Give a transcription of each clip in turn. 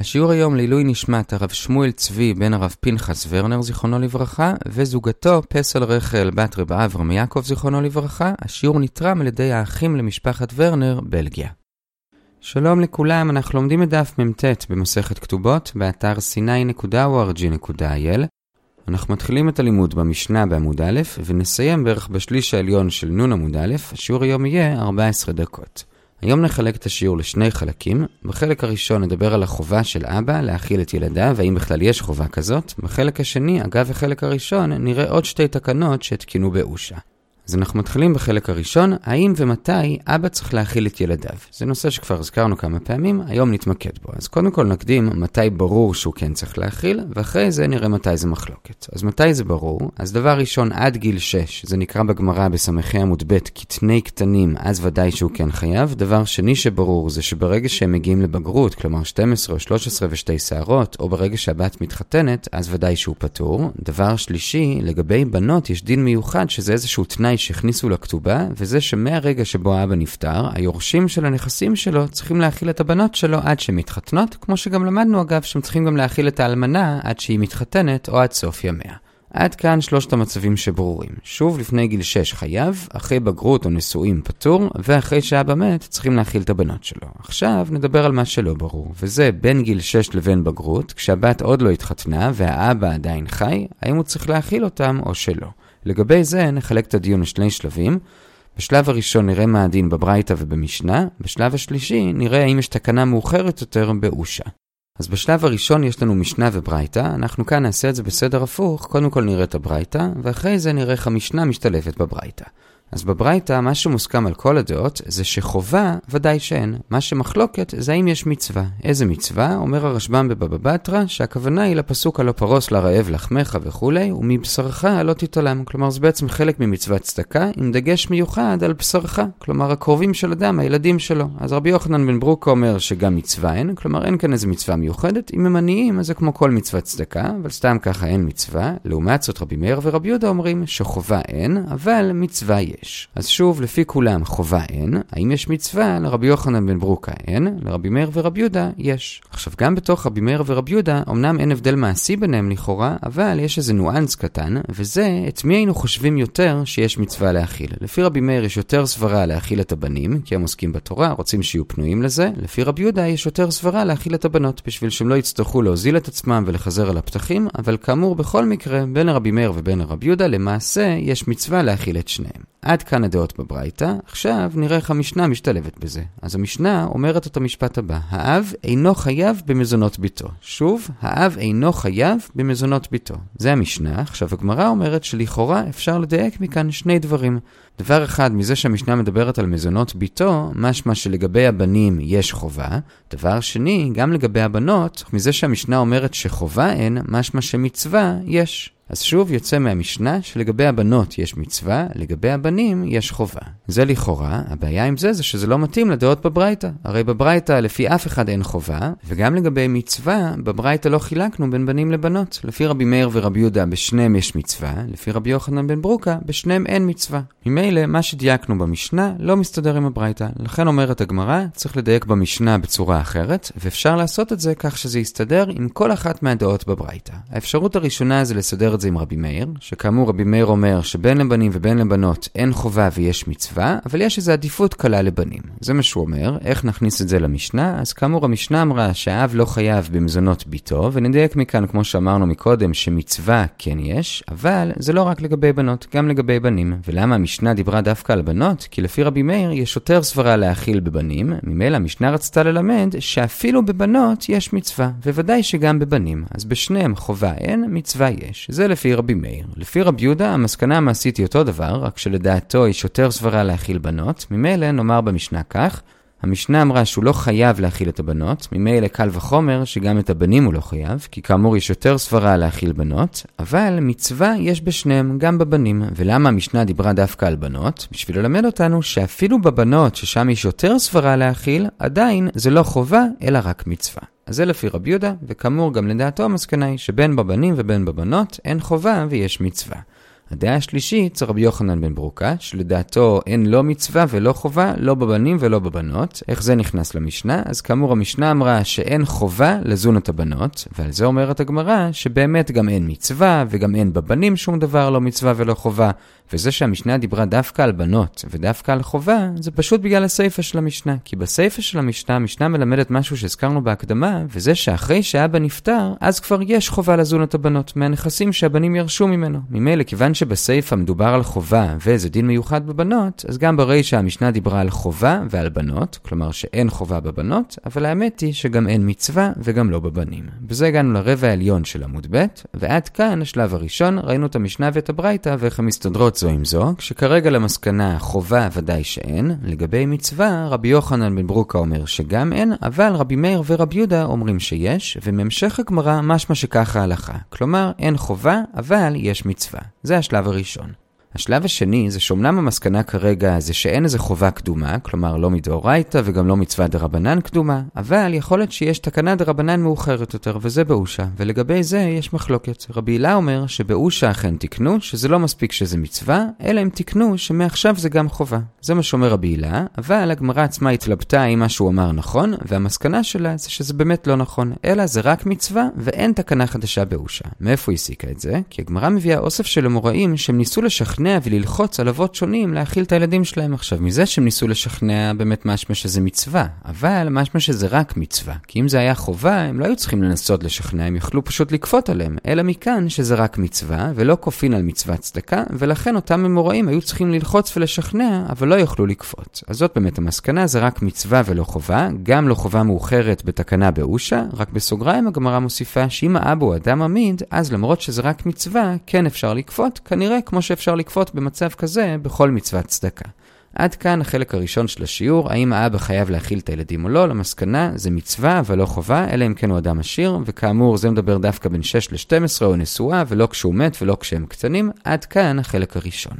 השיעור היום לעילוי נשמת הרב שמואל צבי בן הרב פנחס ורנר זיכרונו לברכה וזוגתו פסל רחל בת רב אברהם יעקב זיכרונו לברכה. השיעור נתרם על ידי האחים למשפחת ורנר, בלגיה. שלום לכולם, אנחנו לומדים את דף מ"ט במסכת כתובות באתר sny.org.il אנחנו מתחילים את הלימוד במשנה בעמוד א' ונסיים בערך בשליש העליון של נ' עמוד א', השיעור היום יהיה 14 דקות. היום נחלק את השיעור לשני חלקים. בחלק הראשון נדבר על החובה של אבא להאכיל את ילדיו, והאם בכלל יש חובה כזאת. בחלק השני, אגב החלק הראשון, נראה עוד שתי תקנות שהתקינו באושה. אז אנחנו מתחילים בחלק הראשון, האם ומתי אבא צריך להאכיל את ילדיו. זה נושא שכבר הזכרנו כמה פעמים, היום נתמקד בו. אז קודם כל נקדים מתי ברור שהוא כן צריך להאכיל, ואחרי זה נראה מתי זה מחלוקת. אז מתי זה ברור? אז דבר ראשון, עד גיל 6, זה נקרא בגמרא בסמכי עמוד ב' קטני קטנים, אז ודאי שהוא כן חייב. דבר שני שברור זה שברגע שהם מגיעים לבגרות, כלומר 12 או 13 ושתי שערות, או ברגע שהבת מתחתנת, אז ודאי שהוא פטור. דבר שלישי, לגבי בנות יש דין מיוחד שזה איזשהו תנאי שהכניסו לכתובה, וזה שמהרגע שבו האבא נפטר, היורשים של הנכסים שלו צריכים להאכיל את הבנות שלו עד שהן מתחתנות, כמו שגם למדנו אגב שהם צריכים גם להאכיל את האלמנה עד שהיא מתחתנת או עד סוף ימיה. עד כאן שלושת המצבים שברורים. שוב, לפני גיל 6 חייב, אחרי בגרות או נישואים פטור, ואחרי שאבא מת צריכים להאכיל את הבנות שלו. עכשיו נדבר על מה שלא ברור, וזה בין גיל 6 לבין בגרות, כשהבת עוד לא התחתנה והאבא עדיין חי, האם הוא צריך להאכיל אותם או שלא. לגבי זה נחלק את הדיון לשני שלבים. בשלב הראשון נראה מה הדין בברייתא ובמשנה, בשלב השלישי נראה האם יש תקנה מאוחרת יותר באושה. אז בשלב הראשון יש לנו משנה וברייתא, אנחנו כאן נעשה את זה בסדר הפוך, קודם כל נראה את הברייתא, ואחרי זה נראה איך המשנה משתלבת בברייתא. אז בברייתא, מה שמוסכם על כל הדעות, זה שחובה ודאי שאין. מה שמחלוקת זה האם יש מצווה. איזה מצווה? אומר הרשב"ם בבבא בתרא, שהכוונה היא לפסוק הלא פרוס לרעב לחמך וכולי, ומבשרך לא תתעלם. כלומר, זה בעצם חלק ממצוות צדקה, עם דגש מיוחד על בשרך. כלומר, הקרובים של אדם, הילדים שלו. אז רבי יוחנן בן ברוקה אומר שגם מצווה אין, כלומר אין כאן איזה מצווה מיוחדת. אם הם עניים, אז זה כמו כל מצוות צדקה, אבל סתם ככה אין מצווה. לעומת זאת, רבי מאיר ורבי יהודה אומרים שחובה אין, אבל מצווה יש. יש. אז שוב, לפי כולם חובה אין, האם יש מצווה? לרבי יוחנן בן ברוקה אין, לרבי מאיר ורבי יהודה יש. עכשיו, גם בתוך רבי מאיר ורבי יהודה, אמנם אין הבדל מעשי ביניהם לכאורה, אבל יש איזה ניואנס קטן, וזה, את מי היינו חושבים יותר שיש מצווה להכיל. לפי רבי מאיר יש יותר סברה להכיל את הבנים, כי הם עוסקים בתורה, רוצים שיהיו פנויים לזה. לפי רבי יהודה יש יותר סברה להכיל את הבנות, בשביל שהם לא יצטרכו להוזיל את עצמם ולחזר על הפתחים, אבל כאמור, בכל מקרה, בין הרבי מאיר ובין הרבי יהודה, למעשה, יש מצווה להכיל את שניהם. עד כאן הדעות בברייתא, עכשיו נראה איך המשנה משתלבת בזה. אז המשנה אומרת את המשפט הבא, האב אינו חייב במזונות ביתו. שוב, האב אינו חייב במזונות ביתו. זה המשנה, עכשיו הגמרא אומרת שלכאורה אפשר לדייק מכאן שני דברים. דבר אחד, מזה שהמשנה מדברת על מזונות ביתו, משמע שלגבי הבנים יש חובה. דבר שני, גם לגבי הבנות, מזה שהמשנה אומרת שחובה אין, משמע שמצווה יש. אז שוב יוצא מהמשנה שלגבי הבנות יש מצווה, לגבי הבנים יש חובה. זה לכאורה, הבעיה עם זה זה שזה לא מתאים לדעות בברייתא. הרי בברייתא לפי אף אחד אין חובה, וגם לגבי מצווה, בברייתא לא חילקנו בין בנים לבנות. לפי רבי מאיר ורבי יהודה בשניהם יש מצווה, לפי רבי יוחנן בן ברוקה בשניהם אין מצווה. ממילא, מה שדייקנו במשנה לא מסתדר עם הברייתא. לכן אומרת הגמרא, צריך לדייק במשנה בצורה אחרת, ואפשר לעשות את זה כך שזה יסתדר עם כל אחת מהדעות בברייתא. האפשרות הראשונה זה לסדר את זה עם רבי מאיר, שכאמור רבי מאיר אומר שבין לבנים ובין לבנות אין חובה ויש מצווה, אבל יש איזו עדיפות קלה לבנים. זה מה שהוא אומר, איך נכניס את זה למשנה? אז כאמור המשנה אמרה שהאב לא חייב במזונות ביתו, ונדייק מכאן כמו שאמרנו מקודם שמצווה כן יש, אבל זה לא רק לגבי בנות, גם לגבי בנים. ולמה המשנה דיברה דווקא על בנות? כי לפי רבי מאיר יש יותר סברה להכיל בבנים, ממילא המשנה רצתה ללמד שאפילו בבנות יש מצווה, וודאי שגם בבנים. אז בשניהם חובה אין, מצווה יש. זה לפי רבי מאיר. לפי רבי יהודה, המסקנה המעשית היא אותו דבר, רק שלדעתו יש יותר סברה להכיל בנות. ממילא נאמר במשנה כך, המשנה אמרה שהוא לא חייב להכיל את הבנות, ממילא קל וחומר שגם את הבנים הוא לא חייב, כי כאמור יש יותר סברה להכיל בנות, אבל מצווה יש בשניהם, גם בבנים. ולמה המשנה דיברה דווקא על בנות? בשביל ללמד אותנו שאפילו בבנות, ששם יש יותר סברה להכיל, עדיין זה לא חובה, אלא רק מצווה. אז זה לפי רבי יהודה, וכאמור גם לדעתו המסקנה היא שבין בבנים ובין בבנות אין חובה ויש מצווה. הדעה השלישית זה רבי יוחנן בן ברוקה, שלדעתו אין לא מצווה ולא חובה, לא בבנים ולא בבנות. איך זה נכנס למשנה? אז כאמור המשנה אמרה שאין חובה לזון את הבנות, ועל זה אומרת הגמרא שבאמת גם אין מצווה וגם אין בבנים שום דבר לא מצווה ולא חובה. וזה שהמשנה דיברה דווקא על בנות ודווקא על חובה, זה פשוט בגלל הסיפה של המשנה. כי בסיפה של המשנה, המשנה מלמדת משהו שהזכרנו בהקדמה, וזה שאחרי שאבא נפטר, אז כבר יש חובה לזון את הבנות, מהנכסים שהבנים ירשו ממנו. ממילא, כיוון שבסיפה מדובר על חובה ואיזה דין מיוחד בבנות, אז גם ברישה המשנה דיברה על חובה ועל בנות, כלומר שאין חובה בבנות, אבל האמת היא שגם אין מצווה וגם לא בבנים. בזה הגענו לרבע העליון של עמוד ב', ועד כאן השלב הראשון, ראינו את המשנה ואת הברייתא ואיך הן מסתדרות זו עם זו, כשכרגע למסקנה חובה ודאי שאין, לגבי מצווה רבי יוחנן בן ברוקה אומר שגם אין, אבל רבי מאיר ורבי יהודה אומרים שיש, ומהמשך הגמרא משמע שככה ההלכה. כלומר, אין חובה, אבל יש מצווה. זה השלב הראשון. השלב השני זה שאומנם המסקנה כרגע זה שאין איזה חובה קדומה, כלומר לא מדאורייתא וגם לא מצווה דרבנן קדומה, אבל יכול להיות שיש תקנה דרבנן מאוחרת יותר, וזה באושה, ולגבי זה יש מחלוקת. רבי הילה אומר שבאושה אכן תקנו, שזה לא מספיק שזה מצווה, אלא אם תקנו שמעכשיו זה גם חובה. זה מה שאומר רבי הילה, אבל הגמרא עצמה התלבטה אם מה שהוא אמר נכון, והמסקנה שלה זה שזה באמת לא נכון, אלא זה רק מצווה ואין תקנה חדשה באושה. מאיפה היא הסיקה את זה? כי הגמרא מביאה אוסף של אמוראים שהם ניסו לשכנע לשכנע וללחוץ על אבות שונים להאכיל את הילדים שלהם. עכשיו, מזה שהם ניסו לשכנע באמת משמע שזה מצווה, אבל משמע שזה רק מצווה. כי אם זה היה חובה, הם לא היו צריכים לנסות לשכנע, הם יכלו פשוט לכפות עליהם. אלא מכאן שזה רק מצווה, ולא כופין על מצוות צדקה, ולכן אותם אמוראים היו צריכים ללחוץ ולשכנע, אבל לא יוכלו לכפות. אז זאת באמת המסקנה, זה רק מצווה ולא חובה, גם לא חובה מאוחרת בתקנה באושה, רק בסוגריים הגמרא מוסיפה שאם האבו הוא אדם עמיד, אז למרות שזה רק מצווה, כן אפשר לכפות, כנראה כמו שאפשר לכפות לכפות במצב כזה בכל מצוות צדקה. עד כאן החלק הראשון של השיעור, האם האבא חייב להאכיל את הילדים או לא, למסקנה זה מצווה אבל לא חובה, אלא אם כן הוא אדם עשיר, וכאמור זה מדבר דווקא בין 6 ל-12 או נשואה, ולא כשהוא מת ולא כשהם קטנים, עד כאן החלק הראשון.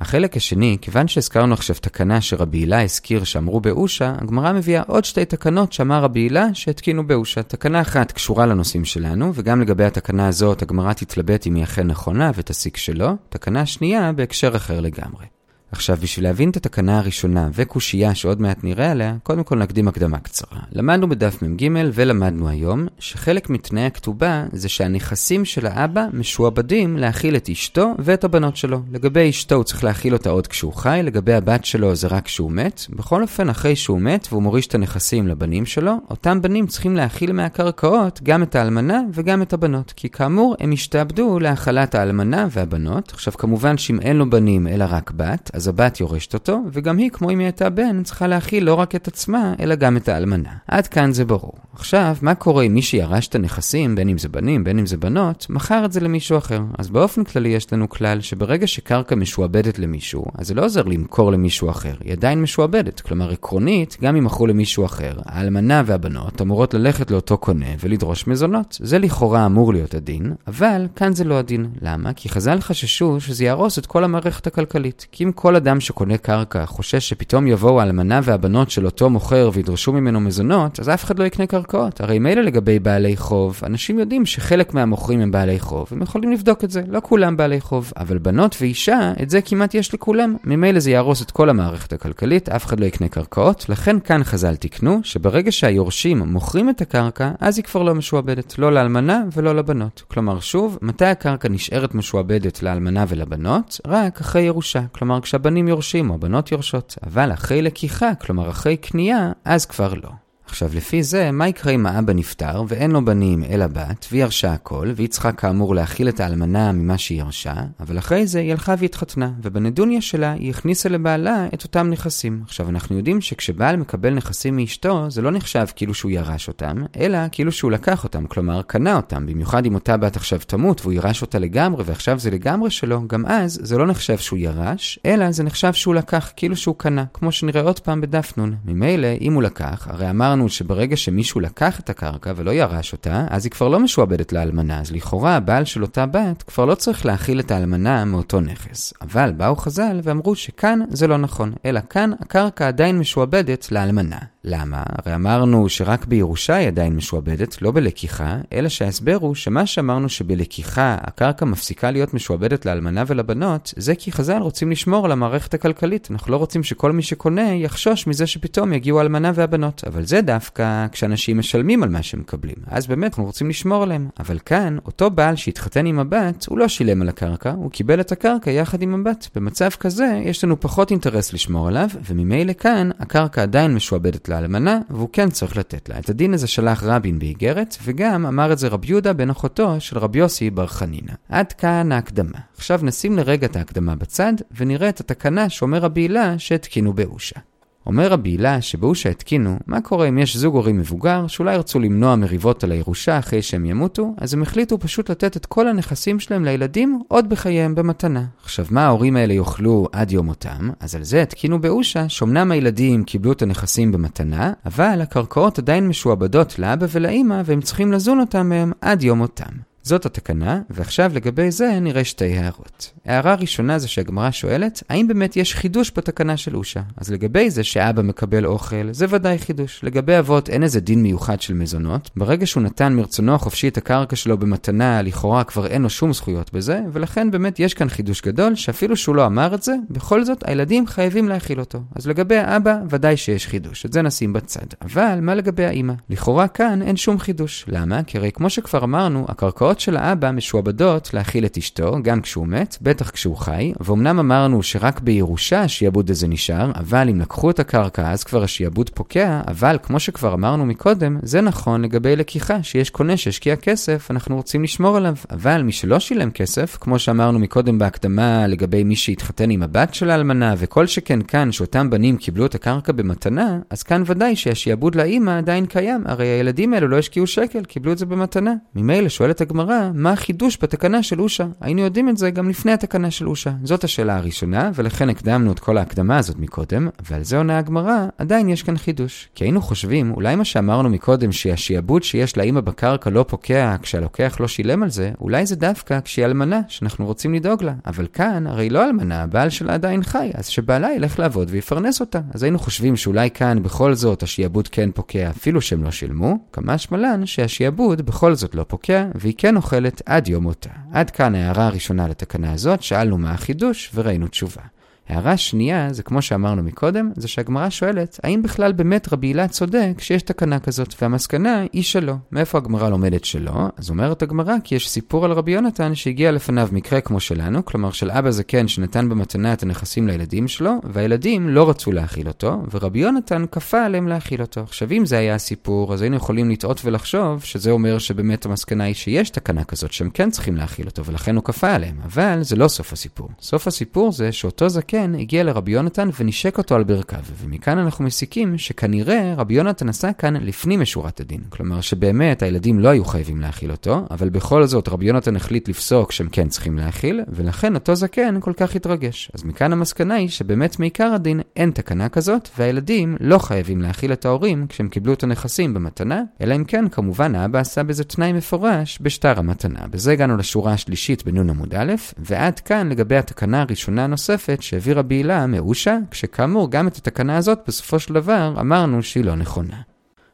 החלק השני, כיוון שהזכרנו עכשיו תקנה שרבי הילה הזכיר שאמרו באושה, הגמרא מביאה עוד שתי תקנות שאמר רבי הילה שהתקינו באושה. תקנה אחת קשורה לנושאים שלנו, וגם לגבי התקנה הזאת הגמרא תתלבט אם היא אכן נכונה ותסיק שלא. תקנה שנייה בהקשר אחר לגמרי. עכשיו, בשביל להבין את התקנה הראשונה וקושייה שעוד מעט נראה עליה, קודם כל נקדים הקדמה קצרה. למדנו בדף מ"ג ולמדנו היום שחלק מתנאי הכתובה זה שהנכסים של האבא משועבדים להאכיל את אשתו ואת הבנות שלו. לגבי אשתו הוא צריך להאכיל אותה עוד כשהוא חי, לגבי הבת שלו זה רק כשהוא מת. בכל אופן, אחרי שהוא מת והוא מוריש את הנכסים לבנים שלו, אותם בנים צריכים להאכיל מהקרקעות גם את האלמנה וגם את הבנות. כי כאמור, הם השתעבדו להאכלת האלמנה והבנות. עכשיו, כמובן שאם אין לו בנים אלא רק בת, אז הבת יורשת אותו, וגם היא, כמו אם היא הייתה בן, צריכה להכיל לא רק את עצמה, אלא גם את האלמנה. עד כאן זה ברור. עכשיו, מה קורה אם מי שירש את הנכסים, בין אם זה בנים, בין אם זה בנות, מכר את זה למישהו אחר? אז באופן כללי יש לנו כלל שברגע שקרקע משועבדת למישהו, אז זה לא עוזר למכור למישהו אחר, היא עדיין משועבדת. כלומר, עקרונית, גם אם מכרו למישהו אחר, האלמנה והבנות אמורות ללכת לאותו קונה ולדרוש מזונות. זה לכאורה אמור להיות הדין, אבל כאן זה לא הדין. למה? כי חז"ל חששו שזה יהרוס את כל המערכת הכלכלית. כי אם כל אדם שקונה קרקע חושש שפתאום יבואו האלמנה והבנות של אותו מוכר וידרשו ממנו מזונות, אז אף אחד לא יקנה קרקעות. הרי מילא לגבי בעלי חוב, אנשים יודעים שחלק מהמוכרים הם בעלי חוב, הם יכולים לבדוק את זה, לא כולם בעלי חוב, אבל בנות ואישה, את זה כמעט יש לכולם. ממילא זה יהרוס את כל המערכת הכלכלית, אף אחד לא יקנה קרקעות, לכן כאן חז"ל תקנו, שברגע שהיורשים מוכרים את הקרקע, אז היא כבר לא משועבדת, לא לאלמנה ולא לבנות. כלומר, שוב, מתי הקרקע נשארת משועבדת לאלמנה ולבנות? רק אחרי ירושה. כלומר, הבנים יורשים או הבנות יורשות, אבל אחרי לקיחה, כלומר אחרי קנייה, אז כבר לא. עכשיו, לפי זה, מה יקרה אם האבא נפטר ואין לו בנים אלא בת, והיא ירשה הכל, והיא צריכה כאמור להכיל את האלמנה ממה שהיא ירשה, אבל אחרי זה היא הלכה והתחתנה, ובנדוניה שלה היא הכניסה לבעלה את אותם נכסים. עכשיו, אנחנו יודעים שכשבעל מקבל נכסים מאשתו, זה לא נחשב כאילו שהוא ירש אותם, אלא כאילו שהוא לקח אותם, כלומר, קנה אותם. במיוחד אם אותה בת עכשיו תמות והוא ירש אותה לגמרי, ועכשיו זה לגמרי שלו, גם אז זה לא נחשב שהוא ירש, אלא זה נחשב שהוא לקח, כאילו שהוא קנה, כמו שנראה עוד פעם בדף אמרנו אמרנו שברגע שמישהו לקח את הקרקע ולא ירש אותה, אז היא כבר לא משועבדת לאלמנה, אז לכאורה הבעל של אותה בת כבר לא צריך להכיל את האלמנה מאותו נכס. אבל באו חז"ל ואמרו שכאן זה לא נכון, אלא כאן הקרקע עדיין משועבדת לאלמנה. למה? הרי אמרנו שרק בירושה היא עדיין משועבדת, לא בלקיחה, אלא שההסבר הוא שמה שאמרנו שבלקיחה הקרקע מפסיקה להיות משועבדת לאלמנה ולבנות, זה כי חז"ל רוצים לשמור על המערכת הכלכלית. אנחנו לא רוצים שכל מי שקונה יחשוש מזה שפתאום יגיעו האלמנה והבנות. אבל זה דווקא כשאנשים משלמים על מה שהם מקבלים. אז באמת אנחנו רוצים לשמור עליהם. אבל כאן, אותו בעל שהתחתן עם הבת, הוא לא שילם על הקרקע, הוא קיבל את הקרקע יחד עם הבת. במצב כזה, יש לנו פחות אינטרס לשמור עליו, וממילא כאן, הקרקע עדיין משועבדת לאלמנה, והוא כן צריך לתת לה. את הדין הזה שלח רבין באיגרת, וגם אמר את זה רבי יהודה בן אחותו של רבי יוסי בר חנינא. עד כאן ההקדמה. עכשיו נשים לרגע את ההקדמה בצד, ונראה את התקנה שאומר רבי הילה שהתקינו באושה. אומר רבי הילה שבאושה התקינו, מה קורה אם יש זוג הורים מבוגר, שאולי ירצו למנוע מריבות על הירושה אחרי שהם ימותו, אז הם החליטו פשוט לתת את כל הנכסים שלהם לילדים עוד בחייהם במתנה. עכשיו, מה ההורים האלה יאכלו עד יום מותם? אז על זה התקינו באושה, שאומנם הילדים קיבלו את הנכסים במתנה, אבל הקרקעות עדיין משועבדות לאבא ולאימא, והם צריכים לזון אותם מהם עד יום מותם. זאת התקנה, ועכשיו לגבי זה נראה שתי הערות. הערה ראשונה זה שהגמרא שואלת, האם באמת יש חידוש בתקנה של אושה? אז לגבי זה שאבא מקבל אוכל, זה ודאי חידוש. לגבי אבות אין איזה דין מיוחד של מזונות. ברגע שהוא נתן מרצונו החופשי את הקרקע שלו במתנה, לכאורה כבר אין לו שום זכויות בזה, ולכן באמת יש כאן חידוש גדול, שאפילו שהוא לא אמר את זה, בכל זאת הילדים חייבים להכיל אותו. אז לגבי האבא, ודאי שיש חידוש. את זה נשים בצד. אבל מה לגבי האימא? לכאורה כאן אין שום חידוש. למה? כי הרי כמו שכבר אמרנו, הקרקעות של האבא משועבדות להכיל את אשתו, גם כשהוא מת, בטח כשהוא חי, ואומנם אמרנו שרק בירושה השיעבוד הזה נשאר, אבל אם לקחו את הקרקע אז כבר השיעבוד פוקע, אבל כמו שכבר אמרנו מקודם, זה נכון לגבי לקיחה, שיש קונה שהשקיע כסף, אנחנו רוצים לשמור עליו. אבל מי שלא שילם כסף, כמו שאמרנו מקודם בהקדמה לגבי מי שהתחתן עם הבת של האלמנה, וכל שכן כאן שאותם בנים קיבלו את הקרקע במתנה, אז כאן ודאי שהשיעבוד לאימא עדיין קיים, הרי הילדים האלו לא השקיעו שקל, קיבלו את זה במתנה. ממילא שואלת הגמרא, מה החידוש בתקנה של אושה? היינו יודעים את זה גם לפני התקנה של אושה. זאת השאלה הראשונה, ולכן הקדמנו את כל ההקדמה הזאת מקודם, ועל זה עונה הגמרא, עדיין יש כאן חידוש. כי היינו חושבים, אולי מה שאמרנו מקודם, שהשיעבוד שיש לאימא בקרקע לא פוקע כשהלוקח לא שילם על זה, אולי זה דווקא כשהיא אלמנה, שאנחנו רוצים לדאוג לה. אבל כאן, הרי לא אלמנה, הבעל שלה עדיין חי, אז שבעלה ילך לעבוד ויפרנס אותה. אז היינו חושבים שאולי כאן בכל זאת השיעבוד כן פוקע, אפילו שהם לא שילמו, כמה שמלן שהשיעבוד בכל זאת לא פוקע, והיא כן אוכלת פועלת עד יום מותה. עד כאן ההערה הראשונה לתקנה הזאת, שאלנו מה החידוש וראינו תשובה. הערה שנייה, זה כמו שאמרנו מקודם, זה שהגמרא שואלת, האם בכלל באמת רבי הילה צודק שיש תקנה כזאת, והמסקנה היא שלא. מאיפה הגמרא לומדת שלא? אז אומרת הגמרא כי יש סיפור על רבי יונתן שהגיע לפניו מקרה כמו שלנו, כלומר של אבא זקן שנתן במתנה את הנכסים לילדים שלו, והילדים לא רצו להאכיל אותו, ורבי יונתן כפה עליהם להאכיל אותו. עכשיו אם זה היה הסיפור, אז היינו יכולים לטעות ולחשוב שזה אומר שבאמת המסקנה היא שיש תקנה כזאת שהם כן צריכים להאכיל אותו, ולכן הוא כפה עליהם. אבל זה לא סוף הסיפור. סוף הסיפור זה שאותו זקן כן הגיע לרבי יונתן ונשק אותו על ברכיו, ומכאן אנחנו מסיקים שכנראה רבי יונתן עשה כאן לפנים משורת הדין. כלומר שבאמת הילדים לא היו חייבים להאכיל אותו, אבל בכל זאת רבי יונתן החליט לפסוק שהם כן צריכים להאכיל, ולכן אותו זקן כל כך התרגש. אז מכאן המסקנה היא שבאמת מעיקר הדין אין תקנה כזאת, והילדים לא חייבים להאכיל את ההורים כשהם קיבלו את הנכסים במתנה, אלא אם כן כמובן האבא עשה בזה תנאי מפורש בשטר המתנה. בזה הגענו לשורה השלישית בנון עמוד א', ועד כאן לגבי התקנה הראשונה הנוספת העביר רבי הילה מאושה, כשכאמור גם את התקנה הזאת בסופו של דבר אמרנו שהיא לא נכונה.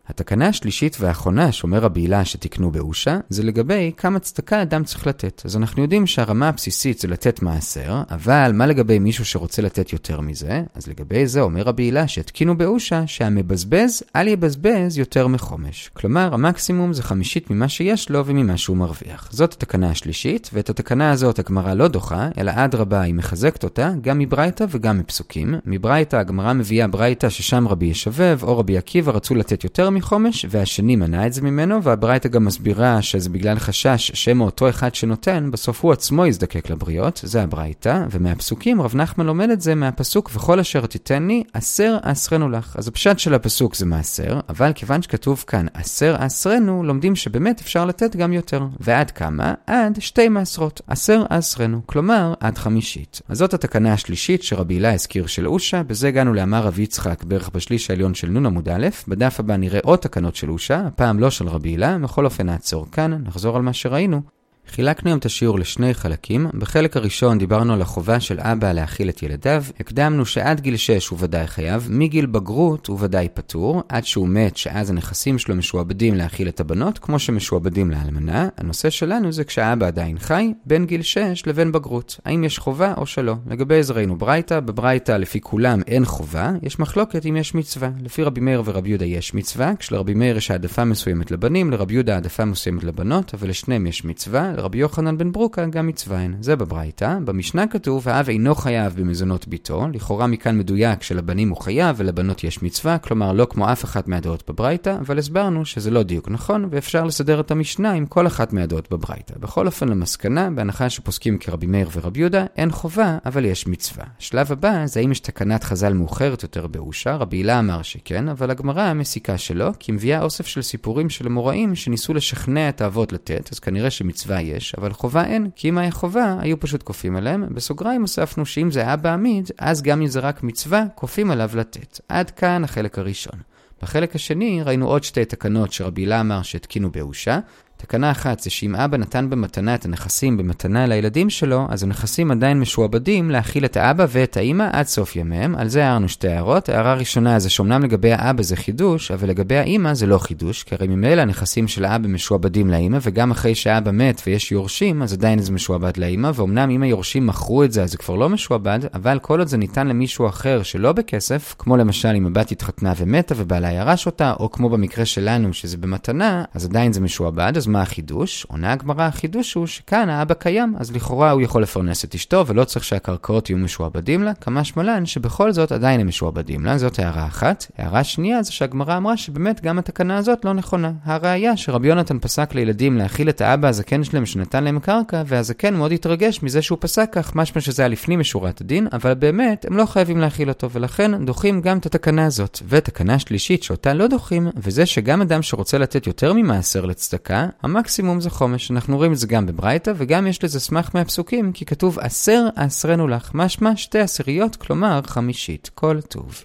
התקנה השלישית והאחרונה שאומר רבי הילה שתקנו באושה, זה לגבי כמה צדקה אדם צריך לתת. אז אנחנו יודעים שהרמה הבסיסית זה לתת מעשר, אבל מה לגבי מישהו שרוצה לתת יותר מזה? אז לגבי זה אומר רבי הילה שהתקינו באושה שהמבזבז אל יבזבז יותר מחומש. כלומר, המקסימום זה חמישית ממה שיש לו וממה שהוא מרוויח. זאת התקנה השלישית, ואת התקנה הזאת הגמרא לא דוחה, אלא אדרבה היא מחזקת אותה, גם מברייתא וגם מפסוקים. מברייתא הגמרא מביאה ברייתא ששם רבי ישבב או רבי עקיבא רצו לתת יותר מחומש, והשני מנע את זה ממנו, והברייתא גם מסבירה שזה בגלל חשש שמא אותו אחד שנותן, בסוף הוא עצמו יזדקק לבריות, זה הברייתא, ומהפסוקים רב נחמן לומד את זה מהפסוק וכל אשר תיתן לי, עשר אסרנו לך. אז הפשט של הפסוק זה מעשר, אבל כיוון שכתוב כאן עשר אסרנו, לומדים שבאמת אפשר לתת גם יותר. ועד כמה? עד שתי מעשרות. עשר אסרנו, כלומר עד חמישית. אז זאת התקנה השלישית שרבי הילה הזכיר של אושה, בזה הגענו לאמר רבי יצחק בערך בשליש העליון של נון עמוד א', בדף הבא נראה לעוד תקנות של אושה, הפעם לא של רבי הילה, בכל אופן נעצור כאן, נחזור על מה שראינו. חילקנו היום את השיעור לשני חלקים. בחלק הראשון דיברנו על החובה של אבא להאכיל את ילדיו. הקדמנו שעד גיל 6 הוא ודאי חייב, מגיל בגרות הוא ודאי פטור, עד שהוא מת שאז הנכסים שלו משועבדים להאכיל את הבנות, כמו שמשועבדים לאלמנה. הנושא שלנו זה כשאבא עדיין חי, בין גיל 6 לבין בגרות. האם יש חובה או שלא. לגבי זה ראינו ברייתא, בברייתא לפי כולם אין חובה, יש מחלוקת אם יש מצווה. לפי רבי מאיר ורבי יהודה יש מצווה, כשלרבי מאיר יש העדפה מסוימת לבנים, לרבי יהודה העדפה מסוימת לבנות, אבל לשניהם יש מצווה. לרבי יוחנן בן ברוקה גם מצווה הן. זה בברייתא. במשנה כתוב, האב אינו חייב במזונות ביתו. לכאורה מכאן מדויק שלבנים הוא חייב ולבנות יש מצווה, כלומר לא כמו אף אחת מהדעות בברייתא, אבל הסברנו שזה לא דיוק נכון, ואפשר לסדר את המשנה עם כל אחת מהדעות בברייתא. בכל אופן למסקנה, בהנחה שפוסקים כרבי מאיר ורבי יהודה, אין חובה, אבל יש מצווה. שלב הבא זה האם יש תקנת חז"ל מאוחרת יותר באושה, רבי הילה אמר שכן, אבל הגמרא מסיקה שלא, כי מביאה אוסף של סיפורים של אמוראים שניסו לשכנע את האבות לתת, אז כנראה שמצווה יש, אבל חובה אין, כי אם היה חובה, היו פשוט כופים עליהם. בסוגריים הוספנו שאם זה היה בעמיד, אז גם אם זה רק מצווה, כופים עליו לתת. עד כאן החלק הראשון. בחלק השני ראינו עוד שתי תקנות שרבי הילה אמר שהתקינו באושה, תקנה אחת זה שאם אבא נתן במתנה את הנכסים במתנה לילדים שלו, אז הנכסים עדיין משועבדים להכיל את האבא ואת האימא עד סוף ימיהם. על זה הערנו שתי הערות. הערה ראשונה זה שאומנם לגבי האבא זה חידוש, אבל לגבי האימא זה לא חידוש, כי הרי ממילא הנכסים של האבא משועבדים לאימא, וגם אחרי שהאבא מת ויש יורשים, אז עדיין זה משועבד לאימא, ואומנם אם היורשים מכרו את זה אז זה כבר לא משועבד, אבל כל עוד זה ניתן למישהו אחר שלא בכסף, כמו למשל אם הבת התחתנה ומתה ובעלה ירש אותה, או כמו במקרה שלנו שזה במתנה, אז עדיין זה משועבד, אז מה החידוש? עונה הגמרא, החידוש הוא שכאן האבא קיים, אז לכאורה הוא יכול לפרנס את אשתו ולא צריך שהקרקעות יהיו משועבדים לה, כמה שמלן שבכל זאת עדיין הם משועבדים לה, זאת הערה אחת. הערה שנייה זה שהגמרא אמרה שבאמת גם התקנה הזאת לא נכונה. הראיה שרבי יונתן פסק לילדים להאכיל את האבא הזקן שלהם שנתן להם קרקע, והזקן מאוד התרגש מזה שהוא פסק כך, משמע שזה היה לפנים משורת הדין, אבל באמת הם לא חייבים להאכיל אותו, ולכן דוחים גם את התקנה הזאת. ותקנה שלישית שאותה לא דוחים, וזה שגם אדם שרוצה לתת יותר ממעשר לצדקה, המקסימום זה חומש. אנחנו רואים את זה גם בברייתא, וגם יש לזה סמך מהפסוקים, כי כתוב עשר עשרנו לך, משמע שתי עשיריות, כלומר חמישית. כל טוב.